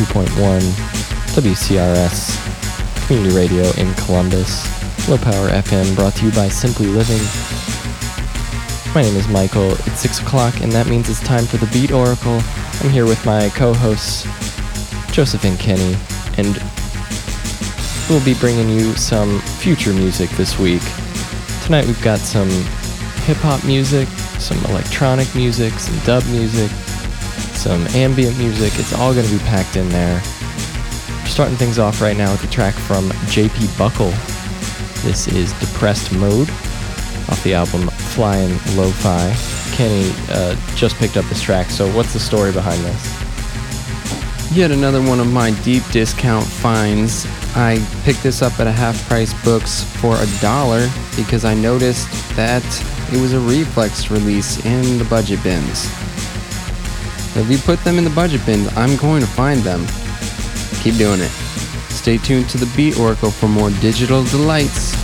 102.1 WCRS Community Radio in Columbus. Low Power FM brought to you by Simply Living. My name is Michael. It's 6 o'clock, and that means it's time for the Beat Oracle. I'm here with my co hosts, Joseph and Kenny, and we'll be bringing you some future music this week. Tonight we've got some hip hop music, some electronic music, some dub music, some ambient music. It's all going to be packed in there. Starting things off right now with a track from JP Buckle. This is Depressed Mode off the album Flying Lo-Fi. Kenny uh, just picked up this track, so what's the story behind this? Yet another one of my deep discount finds. I picked this up at a half price books for a dollar because I noticed that it was a reflex release in the budget bins. If you put them in the budget bins, I'm going to find them. Keep doing it. Stay tuned to the Beat Oracle for more digital delights.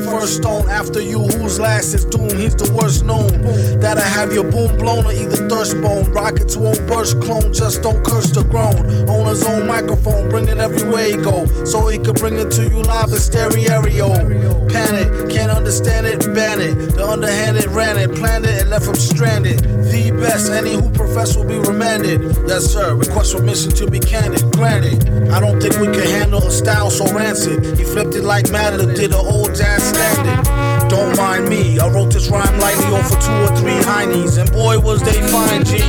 The first stone. After you, whose last is doom, have your boom blown or either thirst bone. Rockets won't burst, clone, just don't curse the groan. On his own microphone, bring it everywhere he go. So he could bring it to you live in stereo. Panic, can't understand it, ban it. The underhanded ran it, planned it, and left him stranded. The best, any who profess will be remanded. Yes, sir, request permission to be candid. Granted, I don't think we can handle a style so rancid. He flipped it like Matter did an old jazz standard. Mind me, I wrote this rhyme lightly off of two or three heinies. And boy, was they fine, G.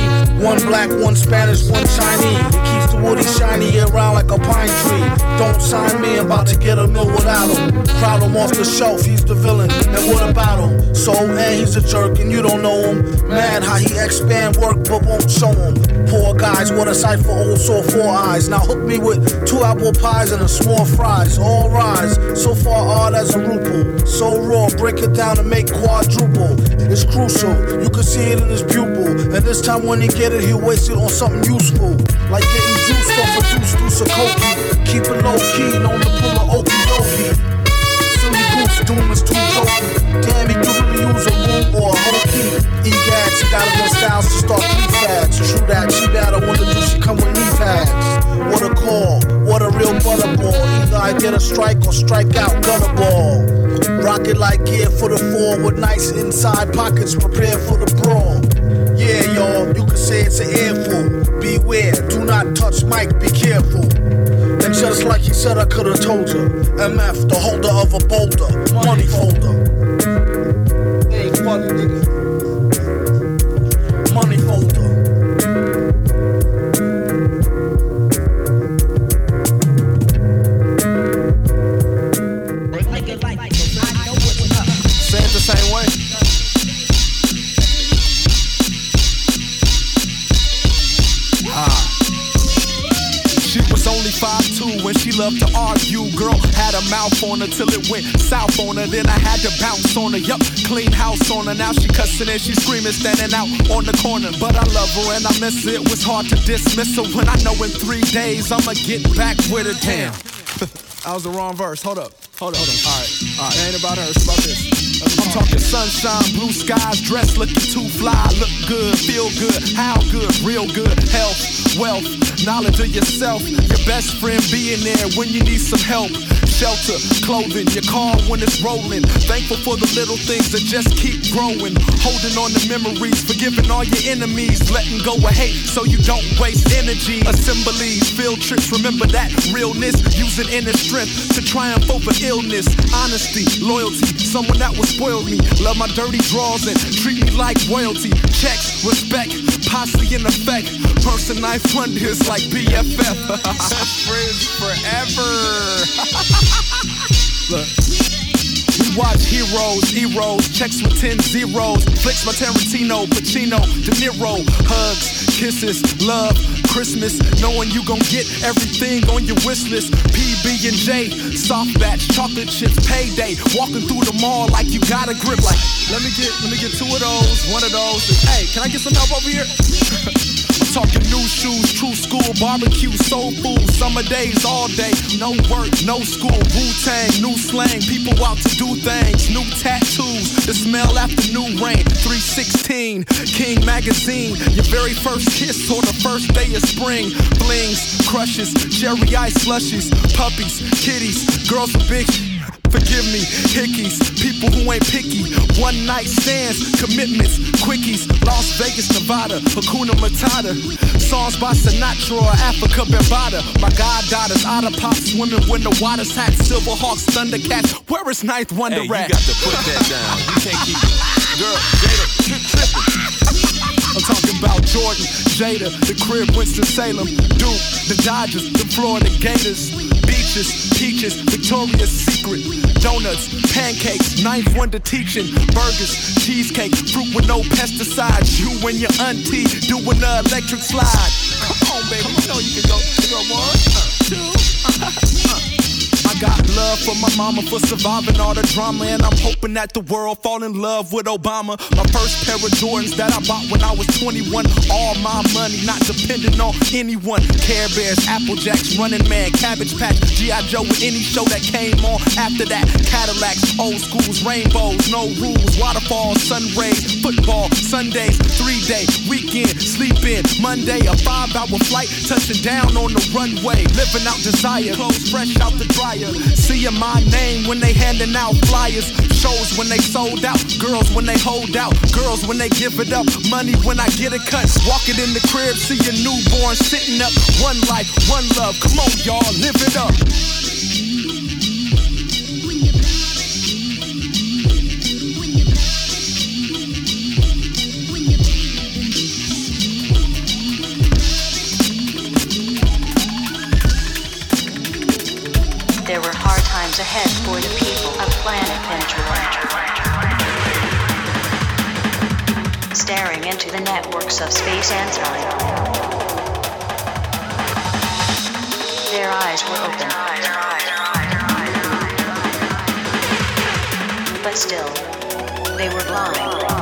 One black, one Spanish, one Chinese. It keeps woody shiny year round like a pine tree. Don't sign me, about to get a mill without him. Crowd him off the shelf, he's the villain. And what about him? So, and he's a jerk, and you don't know him. Mad how he expand work, but won't show him. Poor guys, what a sight for old sore four eyes. Now hook me with two apple pies and a small fries. All rise, so far odd as a ruple. So raw, break it down and make quadruple. It's crucial, you can see it in his pupil. And this time when he get it, he'll waste it on something useful. Like getting juiced off a juice, deuce of cokie. Keep it low key, known to pull a okie dokie. Silly goose, doom is too jokey. Damn, he really use a room or a whole key. Egads, he got enough styles to start three fads. True that, she bad, I wonder do she come with knee pads? What a call, what a real butterball. Either I get a strike or strike out, gutter ball. Rocket like gear for the four with nice inside pockets prepare for the brawl. Yeah, y'all, you could say it's an earful. Beware, do not touch Mike, be careful. And just like he said, I could've told you. MF, the holder of a boulder, money folder. Hey, funny nigga. 5'2 when she loved to argue. Girl had a mouth on her till it went south on her. Then I had to bounce on her. Yup, clean house on her. Now she cussing and she screaming, standing out on the corner. But I love her and I miss her. It was hard to dismiss her when I know in three days I'ma get back with her. Damn. That was the wrong verse. Hold up. Hold on, Hold up. All right. All right. Ain't about her. It's about this. I'm talking sunshine, blue skies, dress looking too fly, look good, feel good, how good, real good, health, wealth, knowledge of yourself, your best friend being there when you need some help, shelter, clothing, your car when it's rolling, thankful for the little things that just keep growing, holding on to memories, forgiving all your enemies, letting go of hate so you don't waste energy, assemblies, field trips, remember that realness, using inner strength to triumph over illness, honesty, loyalty, someone that will spoil me, love my dirty drawers and treat me like royalty, checks, respect, posse in effect, person I fund is like BFF, friends forever. Look. We watch heroes, heroes, checks with 10 zeros, flicks by Tarantino, Pacino, De Niro, hugs, kisses, love, Christmas, knowing you gon' get everything on your wish list. PB and J, soft batch, chocolate chips, payday, walking through the mall like you got a grip. Like, let me get, let me get two of those, one of those. and, hey, can I get some help over here? Talking new shoes, true school, barbecue, soul food, summer days all day. No work, no school, Wu Tang, new slang, people out to do things, new tattoos, the smell after new rain. 316, King Magazine, your very first kiss on the first day of spring. Blings, crushes, cherry ice slushies, puppies, kitties, girls with big. Forgive me, hickeys, people who ain't picky. One night stands, commitments, quickies. Las Vegas, Nevada, Hakuna Matata. Songs by Sinatra or Afrika Bambaataa. My goddaughters, Otter Pop, swimming with the water's hat. Silverhawks, Thundercats. Where is Ninth Wonder Hey, you got to put that down. You can't keep. it. Girl, Jada, you're tripping. I'm talking about Jordan, Jada, the crib, Winston-Salem, Duke, the Dodgers, the Florida Gators, beaches, peaches, Victoria's Secret, donuts, pancakes, ninth wonder teaching, burgers, cheesecake, fruit with no pesticides. You and your auntie doing the electric slide. Come on, baby, you know you can go. You go one, uh, two. love for my mama for surviving all the drama, and I'm hoping that the world fall in love with Obama. My first pair of Jordans that I bought when I was 21. All my money, not depending on anyone. Care Bears, Apple Jacks, Running Man, Cabbage Patch, G.I. Joe, with any show that came on after that. Cadillacs, old schools, rainbows, no rules, waterfalls, sun rays, football, Sundays, three day, weekend, sleep in, Monday, a five hour flight, touching down on the runway, living out desire, clothes fresh out the dryer, seeing my name when they handing out flyers, shows when they sold out, girls when they hold out, girls when they give it up, money when I get a cut, walking in the crib, see a newborn sitting up, one life, one love, come on y'all, live it up. Ahead for the people of planet Ventura. Staring into the networks of space and time. Their eyes were open. But still, they were blind.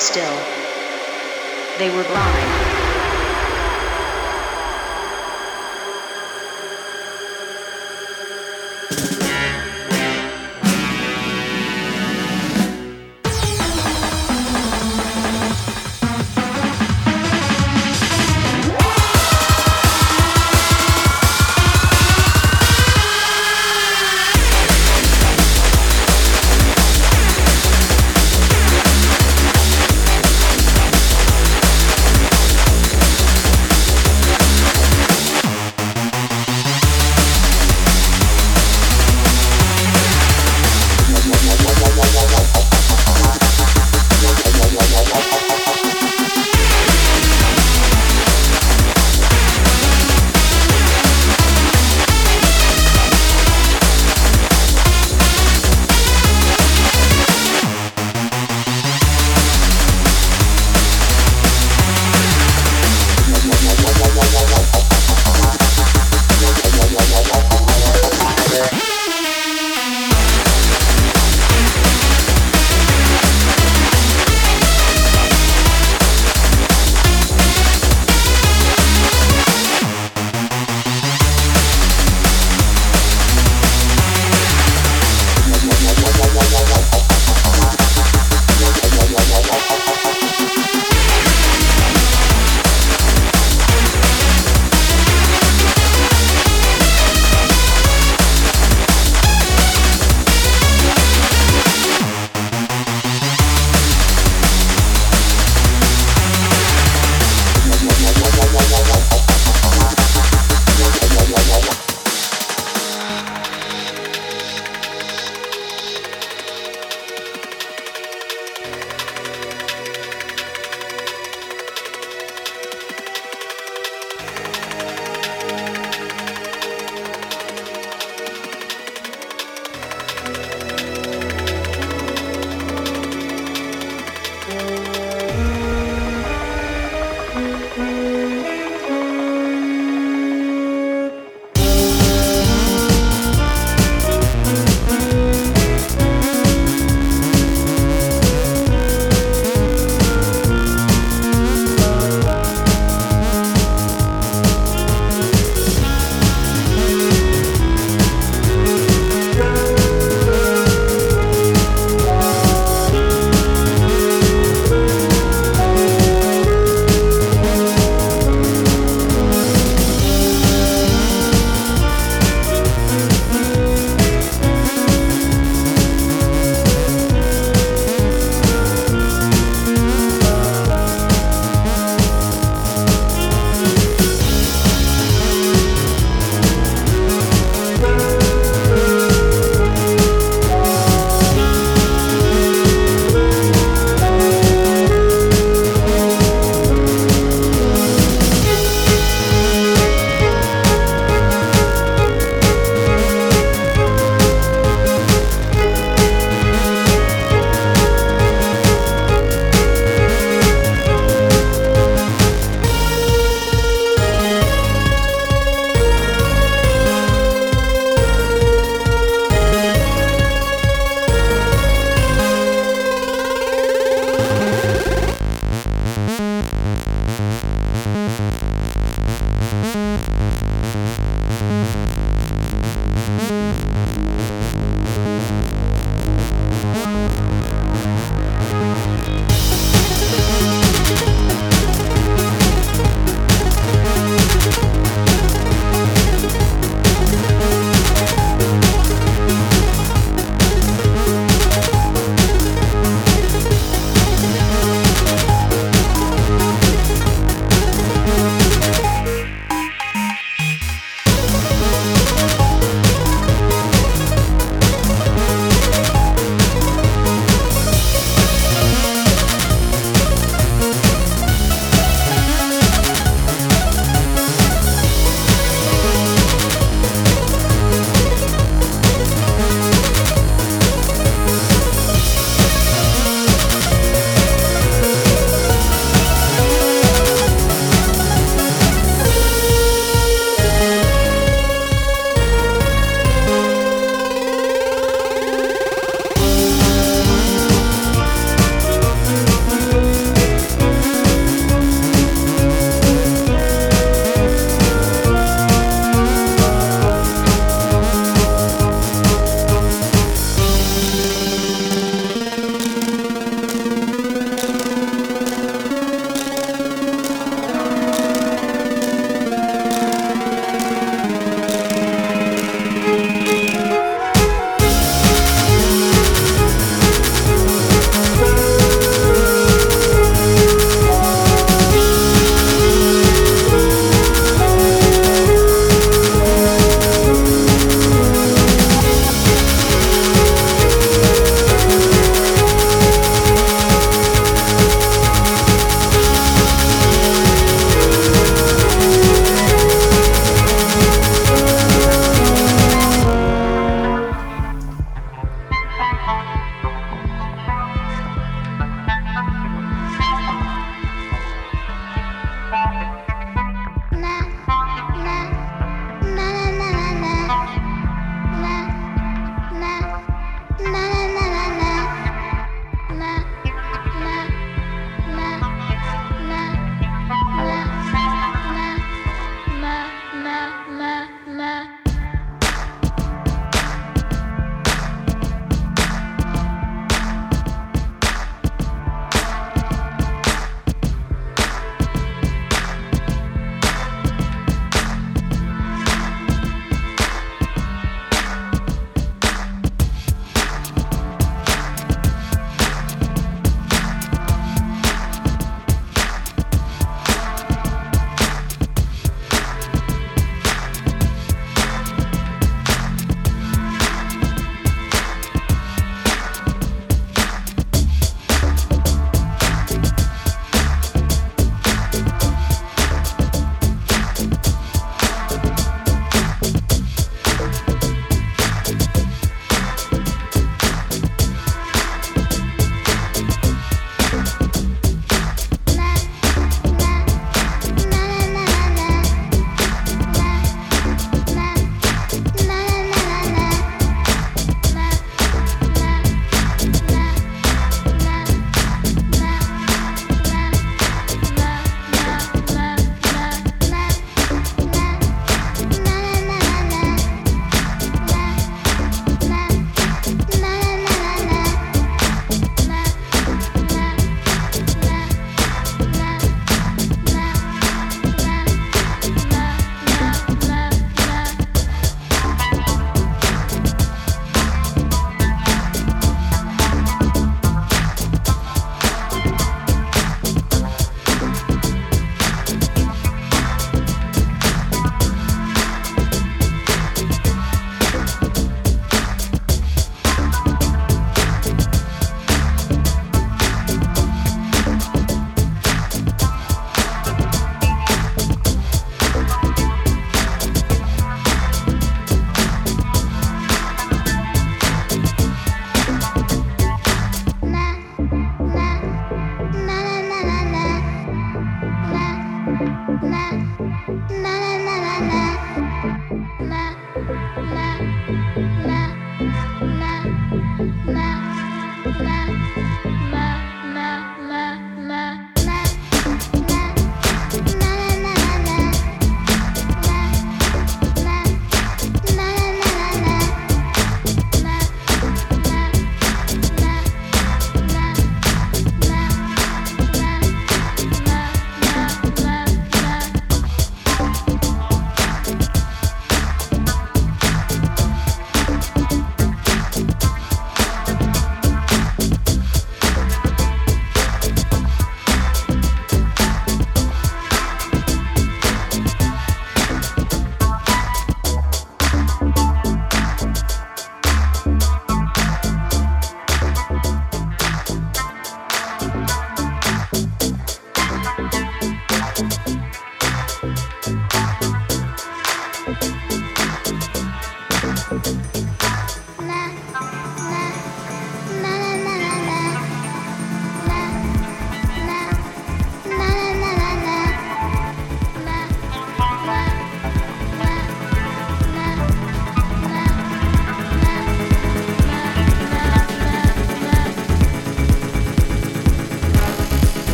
Still, they were blind.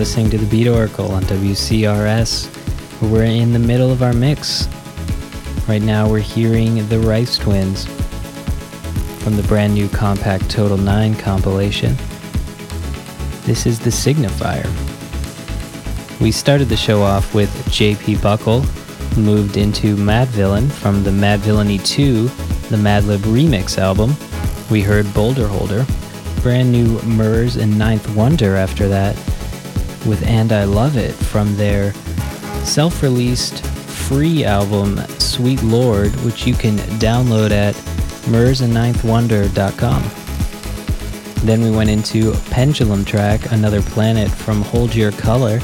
Listening to the Beat Oracle on WCRS. We're in the middle of our mix. Right now, we're hearing the Rice Twins from the brand new Kompakt Total 9 compilation. This is the Signifier. We started the show off with JP Buckle, moved into Madvillain from the Madvillainy 2, the Madlib remix album. We heard Boulder Holder, brand new Murs and Ninth Wonder after that, with And I Love It from their self released free album Sweet Lord, which you can download at mursandninthwonder.com. Then we went into Pendulum Track, Another Planet from Hold Your Color.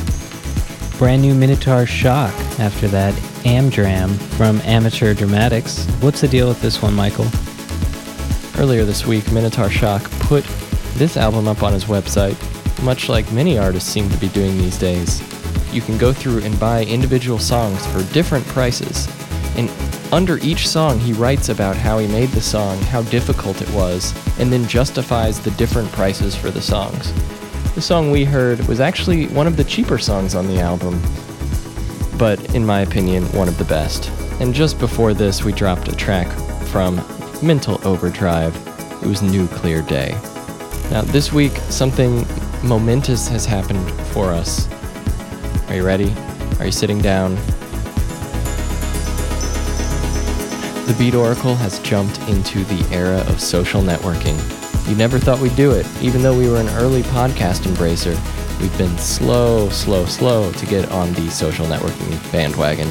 Brand new Minotaur Shock after that, Amdram from Amateur Dramatics. What's the deal with this one, Michael? Earlier this week, Minotaur Shock put this album up on his website, much like many artists seem to be doing these days. You can go through and buy individual songs for different prices. And under each song, he writes about how he made the song, how difficult it was, and then justifies the different prices for the songs. The song we heard was actually one of the cheaper songs on the album, but in my opinion, one of the best. And just before this, we dropped a track from Mental Overdrive. It was Nuclear Day. Now, this week, something momentous has happened for us. Are you ready? Are you sitting down? The Beat Oracle has jumped into the era of social networking. You never thought we'd do it, even though we were an early podcast embracer. We've been slow, slow, slow to get on the social networking bandwagon.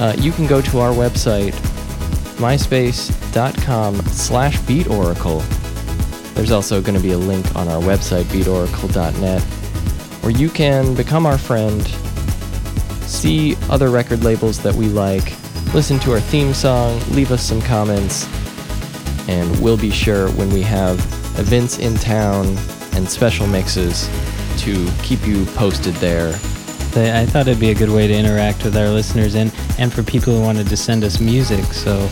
Uh, you can go to our website, myspace.com slash beatoracle. There's also going to be a link on our website, beatoracle.net, where you can become our friend, see other record labels that we like, listen to our theme song, leave us some comments, and we'll be sure when we have events in town and special mixes to keep you posted there. I thought it'd be a good way to interact with our listeners and, and for people who wanted to send us music. So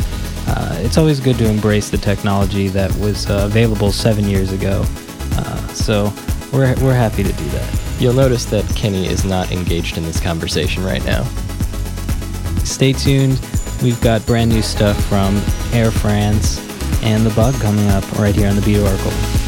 uh, it's always good to embrace the technology that was uh, available seven years ago. Uh, so we're, we're happy to do that. You'll notice that Kenny is not engaged in this conversation right now. Stay tuned. We've got brand new stuff from Air France and The Bug coming up right here on the Beat Oracle.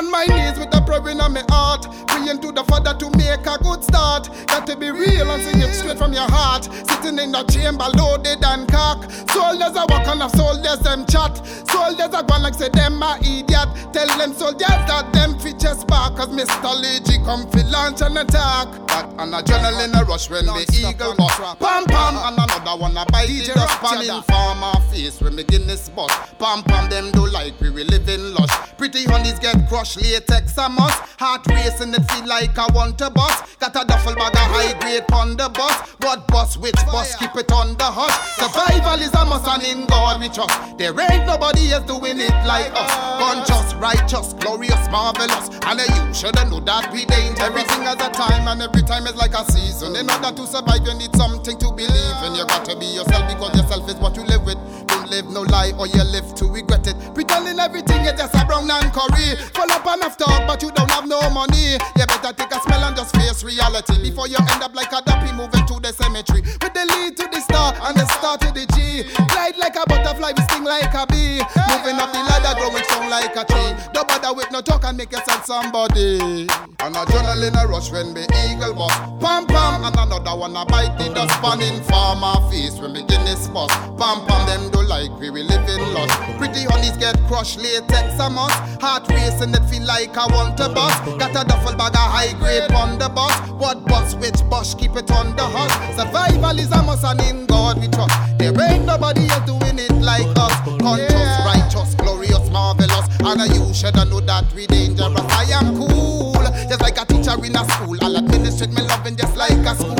On my knees with a prayer in my heart. Praying to the Father to make a good start. Got to be real and sing it straight from your heart. Sitting in the chamber loaded and cock. Soldiers are walking a soldiers them chat. Soldiers are gone like say them a idiot. Tell them soldiers that them features spark. Cause Mr. Legy come fi launch an attack. That an adrenaline a rush when the eagle bust. Pam pam and another one a bite the dust pan in farmer face when me Guinness bust. Pam pam them do like we will live in lush. Pretty honeys get crushed, latex a must. Heart racing, it feel like I want to bust. Got a duffel bag of high grade on the bus. What bus, which bus, keep it on the hush. Survival is a must and in God we trust. There ain't nobody else doing it like us. Conscious, righteous, glorious, marvelous. And you shoulda know that we ain't everything has a time and every time is like a season. In order to survive, you need something to believe in. You to be yourself because yourself is what you live with. Don't live no lie or you live to regret it. Pretending everything is just a brown and curry. Full up enough talk, but you don't have no money. You better take a smell and just face reality before you end up like a duppy moving to the cemetery. With the lead to the star and the star to the G. Glide like a butterfly, we sting like a bee. Moving up the ladder, growing strong like a tree. Don't bother with no talk and make yourself somebody. And a journal in a rush when me eagle bust. Pam pam, and another one a bite the dust pan farmer face when me Guinness bust. Pam pam, them do like we will live in lush. Pretty honeys get crushed, latex a must. Heart racing, it feel like I want to bust. Got a duffel bag of high grade on the bus. What bus, which bus, keep it on the hush. Survival is a must and in God we trust. There ain't nobody else doing it like us. Conscious, righteous, glorious, marvelous. And you should know that we dangerous. I am cool, just like a teacher in a school. I'll administrate my loving just like a school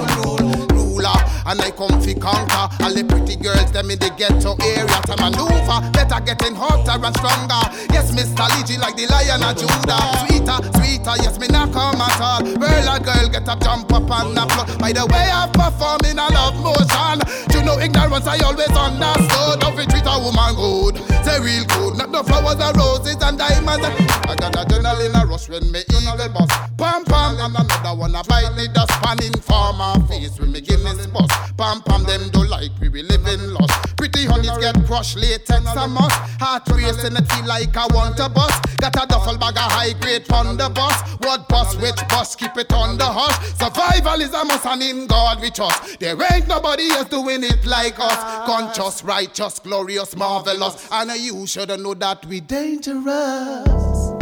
fi conquer. All the pretty girls, them in the ghetto area to maneuver. Better getting hotter and stronger. Yes, Mr. Ligi like the lion of Judah. Sweeter, sweeter, yes, me not come at all. Girl, a girl, get up, jump By the way I perform in a love motion. You know ignorance, I always understood. We treat a woman good. Say real good, not the flowers and roses and diamonds. I got a journal in a rush when me eagle bust. Pam pam, and another one a bite the dust pan in farmer face when me Guinness bust. Pam pam, them don't like we be living lost. Pretty get crushed, latex a must. Heart racing, it feel like I want a bus. Got a duffel bag of high grade on the bus. What bus, which bus, keep it on the hush. Survival is a must and in God we trust. There ain't nobody else doing it like us. Conscious, righteous, glorious, marvelous. And you should know that we dangerous.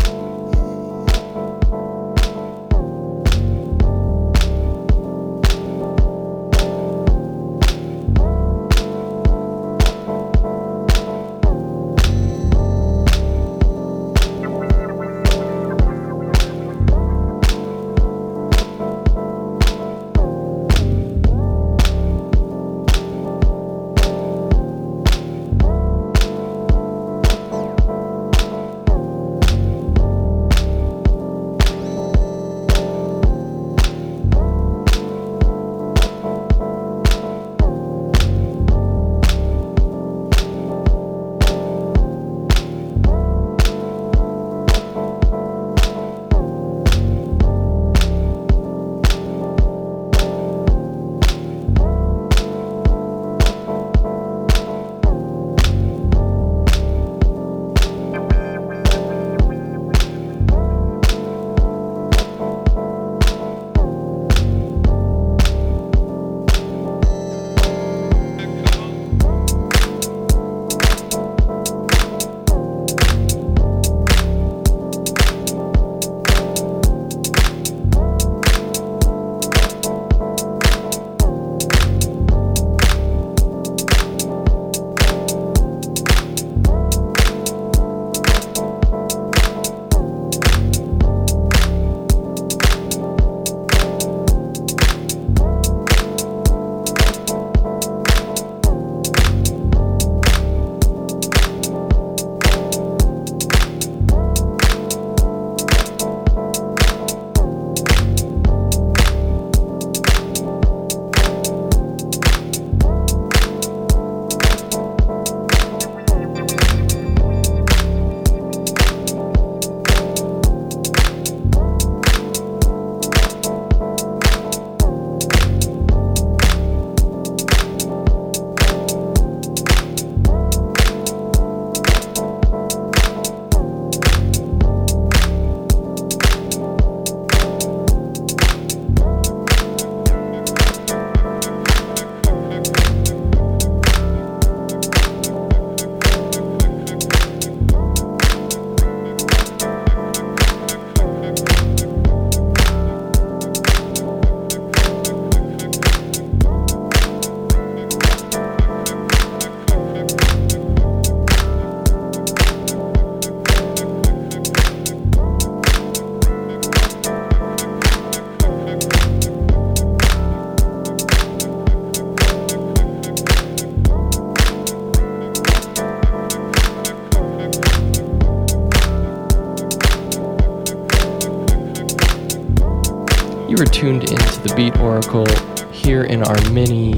Were tuned into the Beat Oracle here in our mini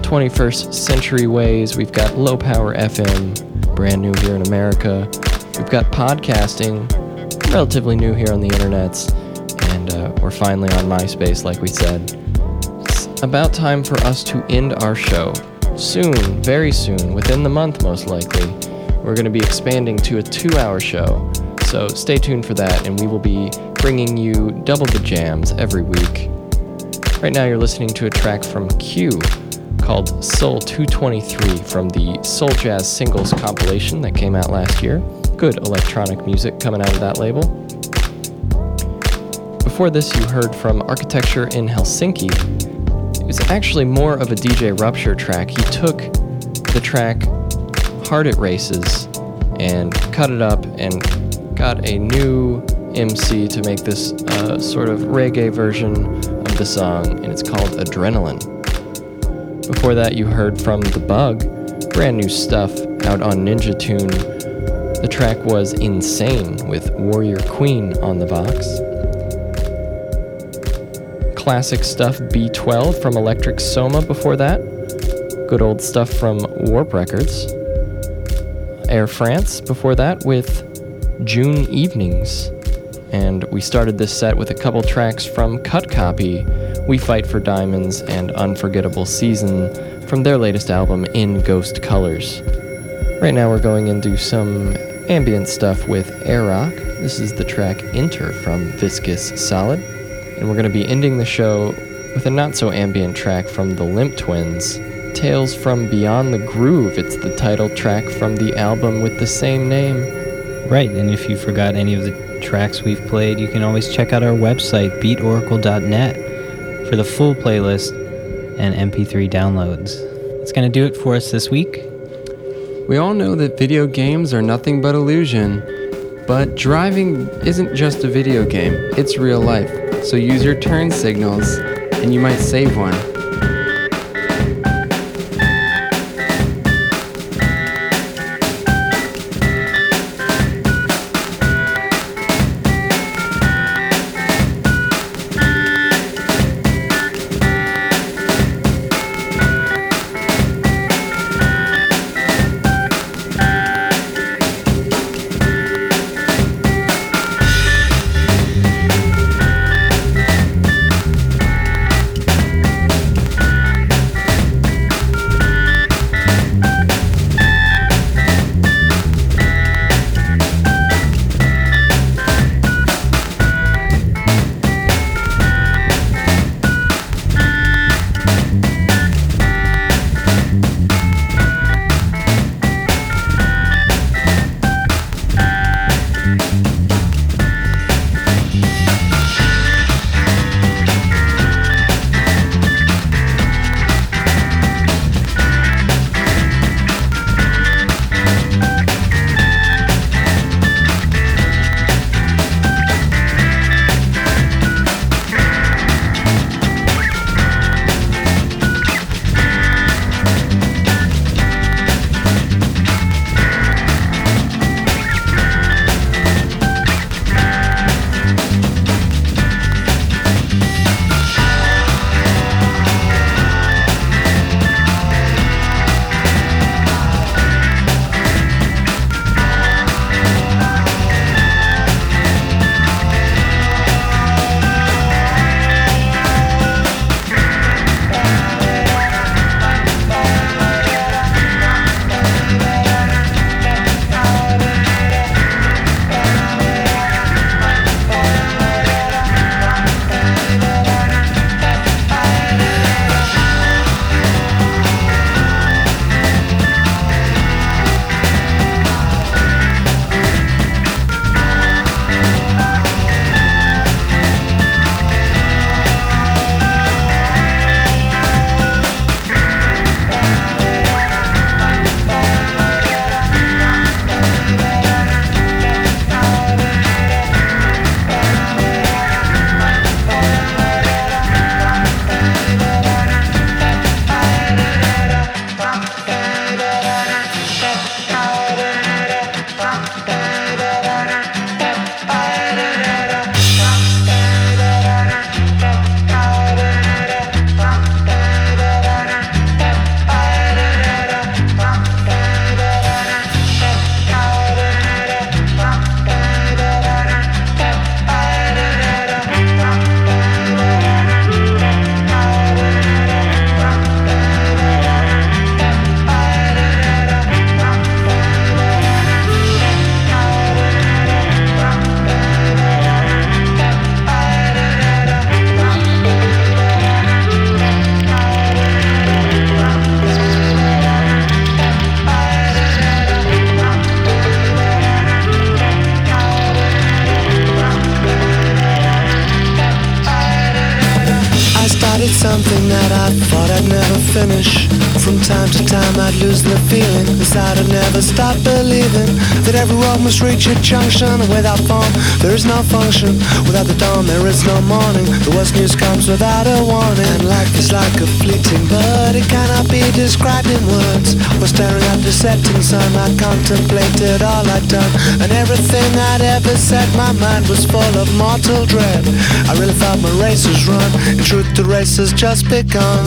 21st century ways. We've got low power FM, brand new here in America. We've got podcasting, relatively new here on the internets. And uh, we're finally on MySpace, like we said. It's about time for us to end our show. Soon, very soon, within the month most likely, we're going to be expanding to a two hour show. So stay tuned for that, and we will be bringing you double the jams every week. Right now, you're listening to a track from Q called Soul 223 from the Soul Jazz Singles compilation that came out last year. Good electronic music coming out of that label. Before this, you heard from Architecture in Helsinki. It was actually more of a DJ Rupture track. He took the track Heart It Races and cut it up and got a new MC to make this uh, sort of reggae version of the song, and it's called Adrenaline. Before that, you heard from The Bug, brand new stuff out on Ninja Tune. The track was Insane with Warrior Queen on the box. Classic stuff B12 from Electro-Soma before that. Good old stuff from Warp Records. Air France before that with June Evenings. And we started this set with a couple tracks from Cut Copy, We Fight for Diamonds, and Unforgettable Season from their latest album, In Ghost Colors. Right now we're going into some ambient stuff with Air Rock. This is the track Enter from Viscous Solid. And we're going to be ending the show with a not so ambient track from the Limp Twins, Tales from Beyond the Groove. It's the title track from the album with the same name. Right, and if you forgot any of the tracks we've played, you can always check out our website, beatoracle.net, for the full playlist and MP3 downloads. That's going to do it for us this week. We all know that video games are nothing but illusion, but driving isn't just a video game, it's real life. So use your turn signals, and you might save one. That every road must reach a junction Without form there is no function Without the dawn. There is no morning. The worst news comes without a warning. And life is like a fleeting bird. It cannot be described in words. While staring at the setting sun. I contemplated all I'd done. And everything I'd ever said My mind was full of mortal dread. I really thought my race was run. In truth the race has just begun